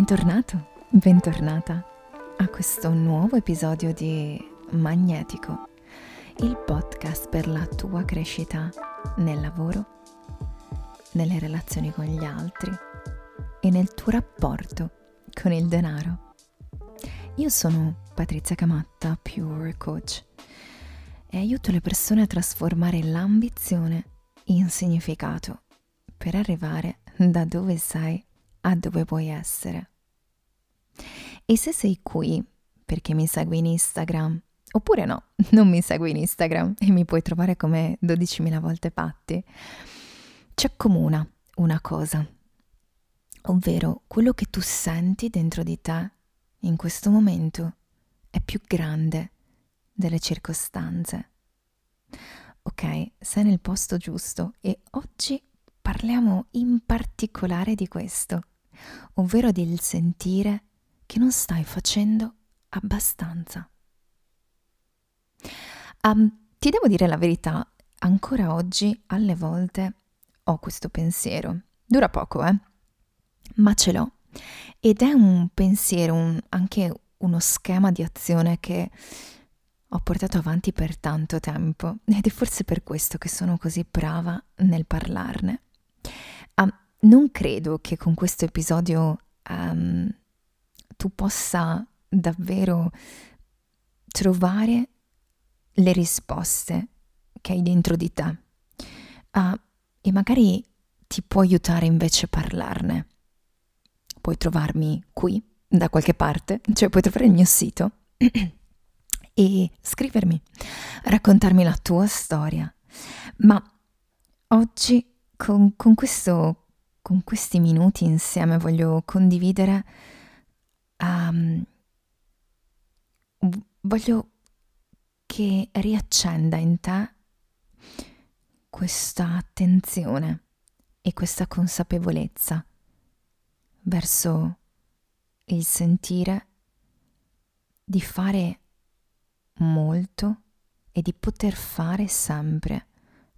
Bentornato, bentornata a questo nuovo episodio di Magnetico, il podcast per la tua crescita nel lavoro, nelle relazioni con gli altri e nel tuo rapporto con il denaro. Io sono Patrizia Camatta, Pure Coach, e aiuto le persone a trasformare l'ambizione in significato per arrivare da dove sei a dove vuoi essere. E se sei qui perché mi segui in Instagram, oppure no, non mi segui in Instagram e mi puoi trovare come 12.000 volte patti, ci accomuna una cosa, ovvero quello che tu senti dentro di te in questo momento è più grande delle circostanze. Ok, sei nel posto giusto e oggi parliamo in particolare di questo, ovvero del sentire che non stai facendo abbastanza. Um, ti devo dire la verità, ancora oggi alle volte ho questo pensiero. Dura poco, eh? Ma ce l'ho. Ed è un pensiero, un, anche uno schema di azione che ho portato avanti per tanto tempo ed è forse per questo che sono così brava nel parlarne. Um, non credo che con questo episodio um, tu possa davvero trovare le risposte che hai dentro di te uh, e magari ti può aiutare invece a parlarne. Puoi trovarmi qui, da qualche parte, cioè puoi trovare il mio sito e scrivermi, raccontarmi la tua storia. Ma oggi con, con, questo, con questi minuti insieme voglio condividere, um, voglio che riaccenda in te questa attenzione e questa consapevolezza verso il sentire di fare molto e di poter fare sempre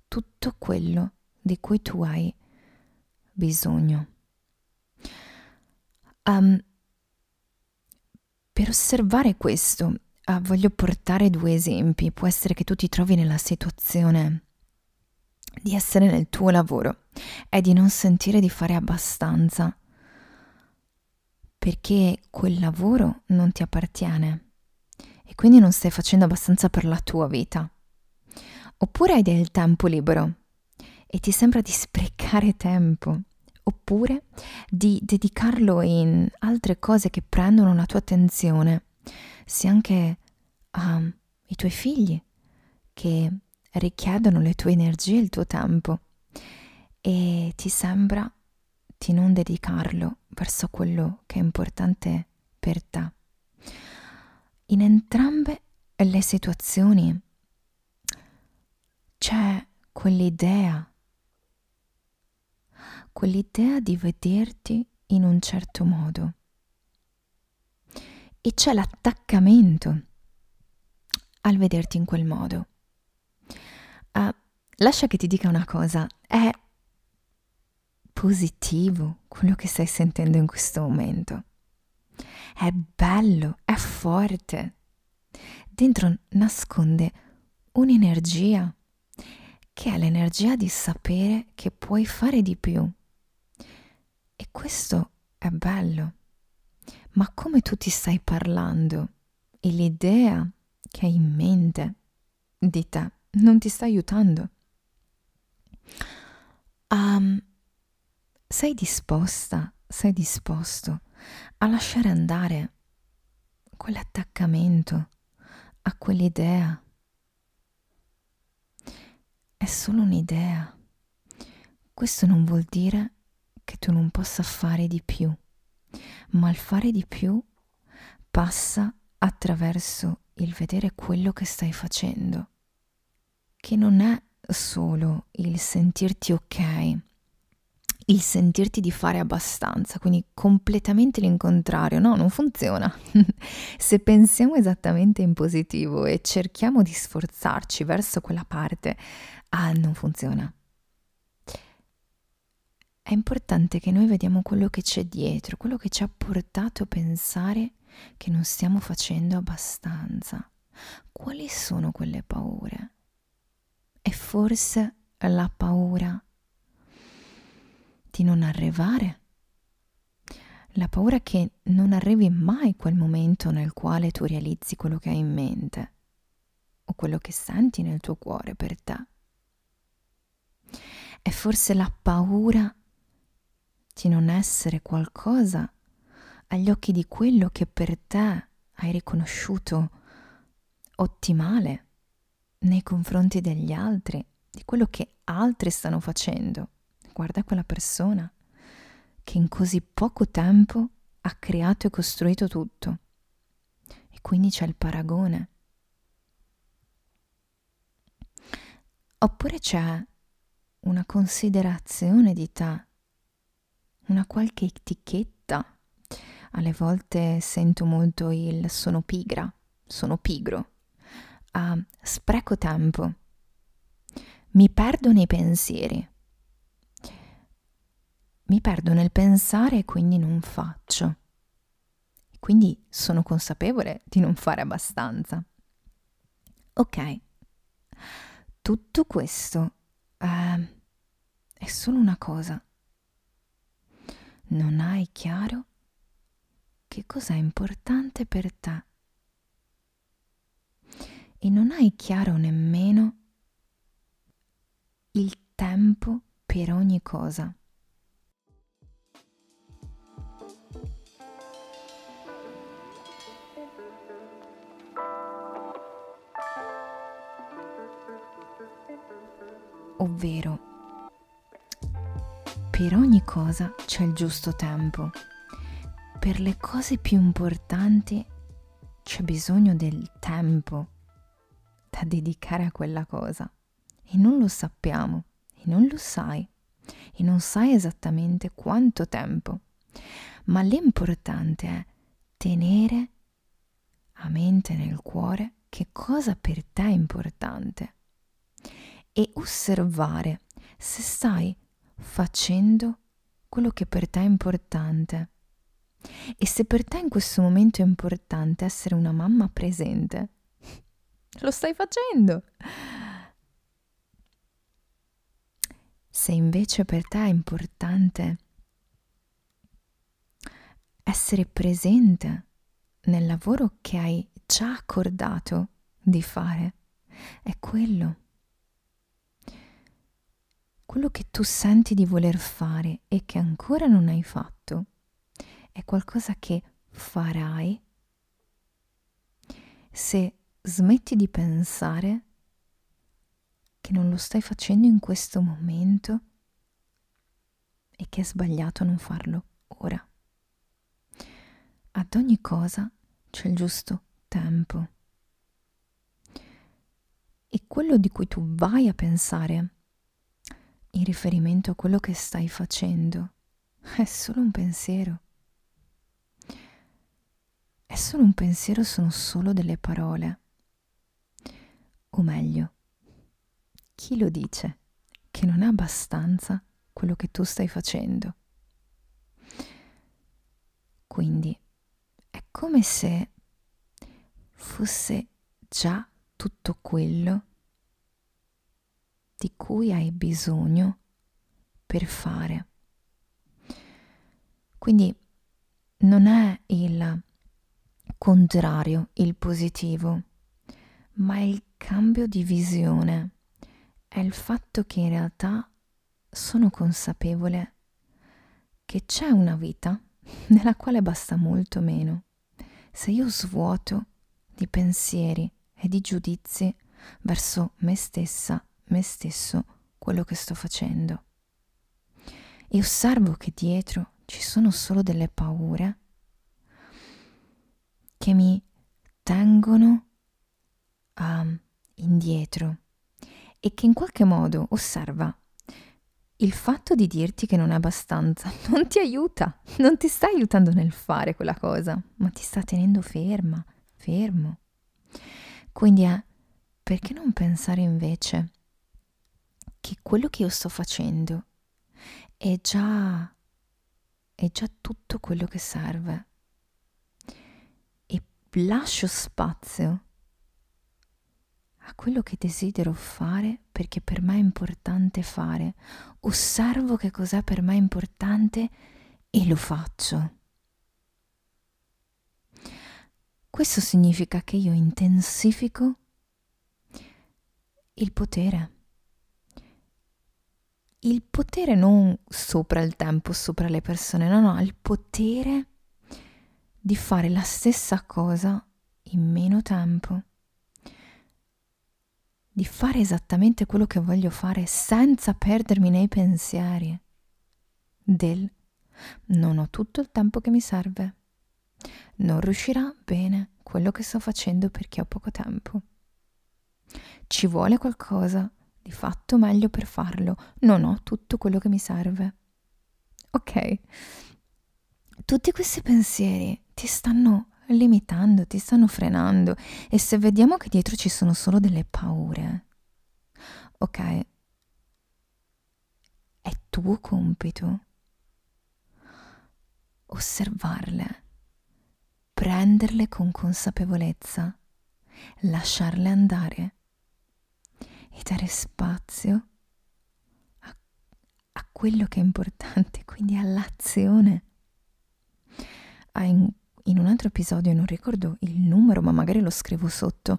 tutto quello di cui tu hai bisogno. Um, per osservare questo, uh, voglio portare due esempi. Può essere che tu ti trovi nella situazione di essere nel tuo lavoro e di non sentire di fare abbastanza perché quel lavoro non ti appartiene e quindi non stai facendo abbastanza per la tua vita. Oppure hai del tempo libero e ti sembra di sprecare tempo, oppure di dedicarlo in altre cose che prendono la tua attenzione, sia anche ai tuoi figli che richiedono le tue energie e il tuo tempo e ti sembra di non dedicarlo verso quello che è importante per te. In entrambe le situazioni c'è quell'idea quell'idea di vederti in un certo modo. E c'è l'attaccamento al vederti in quel modo. Uh, lascia che ti dica una cosa, è positivo quello che stai sentendo in questo momento. È bello, è forte. Dentro nasconde un'energia che è l'energia di sapere che puoi fare di più e questo è bello. Ma come tu ti stai parlando e l'idea che hai in mente di te non ti sta aiutando. Um, sei disposta, sei disposto a lasciare andare quell'attaccamento a quell'idea. È solo un'idea. Questo non vuol dire che tu non possa fare di più, ma il fare di più passa attraverso il vedere quello che stai facendo, che non è solo il sentirti ok, il sentirti di fare abbastanza, quindi completamente l'incontrario, no, non funziona. Se pensiamo esattamente in positivo e cerchiamo di sforzarci verso quella parte, ah, non funziona. È importante che noi vediamo quello che c'è dietro, quello che ci ha portato a pensare che non stiamo facendo abbastanza. Quali sono quelle paure? È forse la paura di non arrivare? La paura che non arrivi mai quel momento nel quale tu realizzi quello che hai in mente o quello che senti nel tuo cuore per te. È forse la paura di non essere qualcosa agli occhi di quello che per te hai riconosciuto ottimale nei confronti degli altri, di quello che altri stanno facendo. Guarda quella persona che in così poco tempo ha creato e costruito tutto. E quindi c'è il paragone. Oppure c'è una considerazione di te, una qualche etichetta. Alle volte sento molto il sono pigra, sono pigro, uh, spreco tempo, mi perdo nei pensieri, mi perdo nel pensare e quindi non faccio. Quindi sono consapevole di non fare abbastanza. Ok, tutto questo eh, è solo una cosa. Non hai chiaro che cosa è importante per te. E non hai chiaro nemmeno il tempo per ogni cosa. ovvero per ogni cosa c'è il giusto tempo. Per le cose più importanti c'è bisogno del tempo da dedicare a quella cosa. E non lo sappiamo, e non lo sai, e non sai esattamente quanto tempo. Ma l'importante è tenere a mente nel cuore che cosa per te è importante e osservare se stai facendo quello che per te è importante. E se per te in questo momento è importante essere una mamma presente, lo stai facendo. Se invece per te è importante essere presente nel lavoro che hai già accordato di fare, è quello quello che tu senti di voler fare e che ancora non hai fatto è qualcosa che farai se smetti di pensare che non lo stai facendo in questo momento e che è sbagliato non farlo ora. Ad ogni cosa c'è il giusto tempo. E quello di cui tu vai a pensare in riferimento a quello che stai facendo. È solo un pensiero. È solo un pensiero, sono solo delle parole. O meglio, chi lo dice che non è abbastanza quello che tu stai facendo? Quindi è come se fosse già tutto quello di cui hai bisogno per fare. Quindi non è il contrario, il positivo, ma è il cambio di visione, è il fatto che in realtà sono consapevole che c'è una vita nella quale basta molto meno. Se io svuoto di pensieri e di giudizi verso me stessa me stesso quello che sto facendo. E osservo che dietro ci sono solo delle paure che mi tengono um, indietro e che in qualche modo osserva il fatto di dirti che non è abbastanza non ti aiuta, non ti sta aiutando nel fare quella cosa, ma ti sta tenendo ferma, fermo. Quindi è perché non pensare invece che quello che io sto facendo è già, è già tutto quello che serve. E lascio spazio a quello che desidero fare perché per me è importante fare. Osservo che cos'è per me importante e lo faccio. Questo significa che io intensifico il potere. Il potere non sopra il tempo, sopra le persone, no, no, il potere di fare la stessa cosa in meno tempo, di fare esattamente quello che voglio fare senza perdermi nei pensieri del non ho tutto il tempo che mi serve, non riuscirà bene quello che sto facendo perché ho poco tempo. Ci vuole qualcosa di fatto meglio per farlo. Non ho tutto quello che mi serve. Ok. Tutti questi pensieri ti stanno limitando, ti stanno frenando e se vediamo che dietro ci sono solo delle paure, ok, è tuo compito osservarle, prenderle con consapevolezza, lasciarle andare e dare spazio a, a quello che è importante, quindi all'azione. Ah, in, in, un altro episodio, non ricordo il numero, ma magari lo scrivo sotto,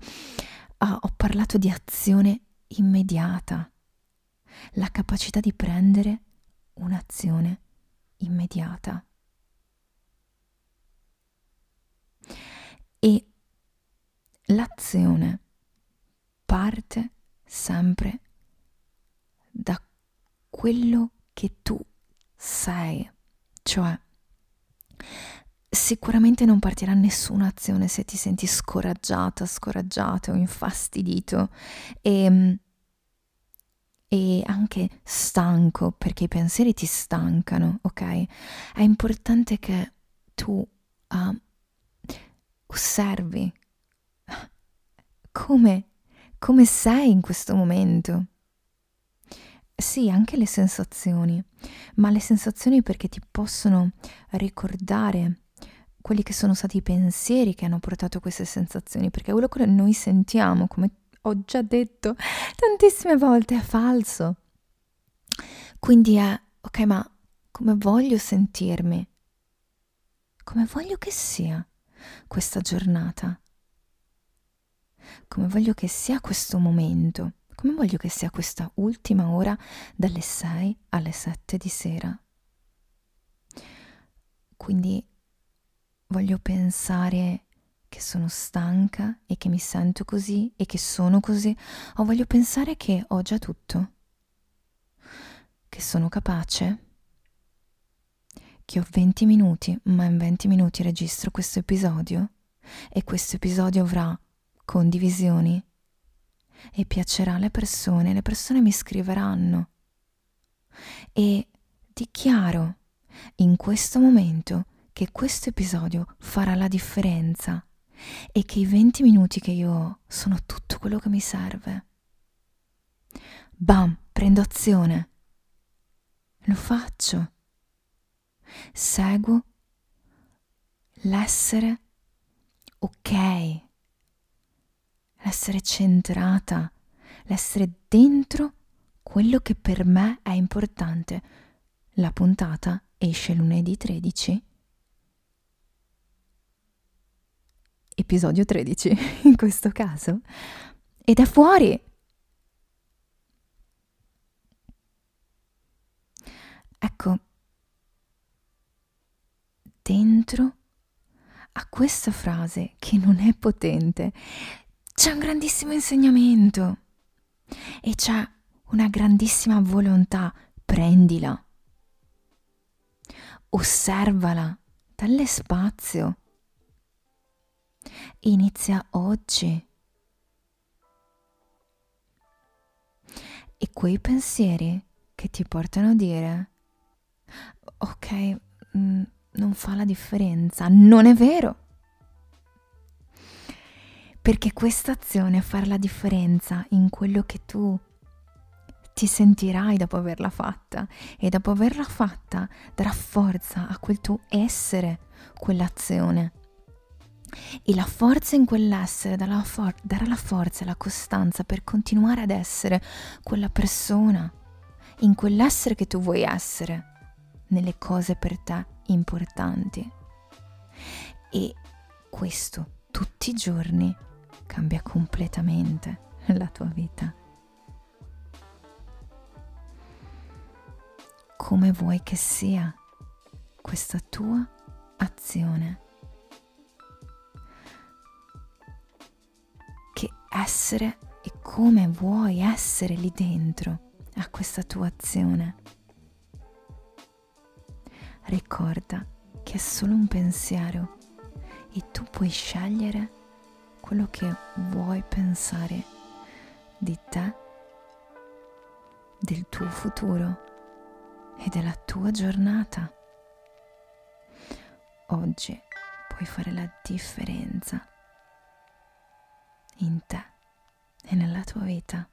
ah, ho parlato di azione immediata, la capacità di prendere un'azione immediata. E l'azione parte sempre da quello che tu sei. Cioè, sicuramente non partirà nessuna azione se ti senti scoraggiata, scoraggiato o infastidito e, e anche stanco perché i pensieri ti stancano, ok? È importante che tu uh, osservi come come sei in questo momento. Sì, anche le sensazioni, ma le sensazioni perché ti possono ricordare quelli che sono stati i pensieri che hanno portato queste sensazioni, perché quello che noi sentiamo, come ho già detto tantissime volte, è falso. Quindi è, ok, ma come voglio sentirmi? Come voglio che sia questa giornata? Come voglio che sia questo momento, come voglio che sia questa ultima ora dalle 6 alle 7 di sera. Quindi voglio pensare che sono stanca e che mi sento così e che sono così, o voglio pensare che ho già tutto, che sono capace, che ho 20 minuti, ma in 20 minuti registro questo episodio e questo episodio avrà condivisioni e piacerà alle persone, le persone mi scriveranno e dichiaro in questo momento che questo episodio farà la differenza e che i 20 minuti che io ho sono tutto quello che mi serve. Bam, prendo azione. Lo faccio. Seguo l'essere ok l'essere centrata, l'essere dentro quello che per me è importante. La puntata esce lunedì 13. Episodio 13 in questo caso. Ed è fuori. Ecco, dentro a questa frase che non è potente, c'è un grandissimo insegnamento e c'è una grandissima volontà. Prendila, osservala, dalle spazio. Inizia oggi. E quei pensieri che ti portano a dire, ok, mm, non fa la differenza, non è vero perché questa azione fa la differenza in quello che tu ti sentirai dopo averla fatta e dopo averla fatta darà forza a quel tuo essere, quell'azione. E la forza in quell'essere darà, for- darà la forza e la costanza per continuare ad essere quella persona, in quell'essere che tu vuoi essere, nelle cose per te importanti. E questo tutti i giorni cambia completamente la tua vita. Come vuoi che sia questa tua azione? Che essere e come vuoi essere lì dentro a questa tua azione? Ricorda che è solo un pensiero e tu puoi scegliere quello che vuoi pensare di te, del tuo futuro e della tua giornata. Oggi puoi fare la differenza in te e nella tua vita.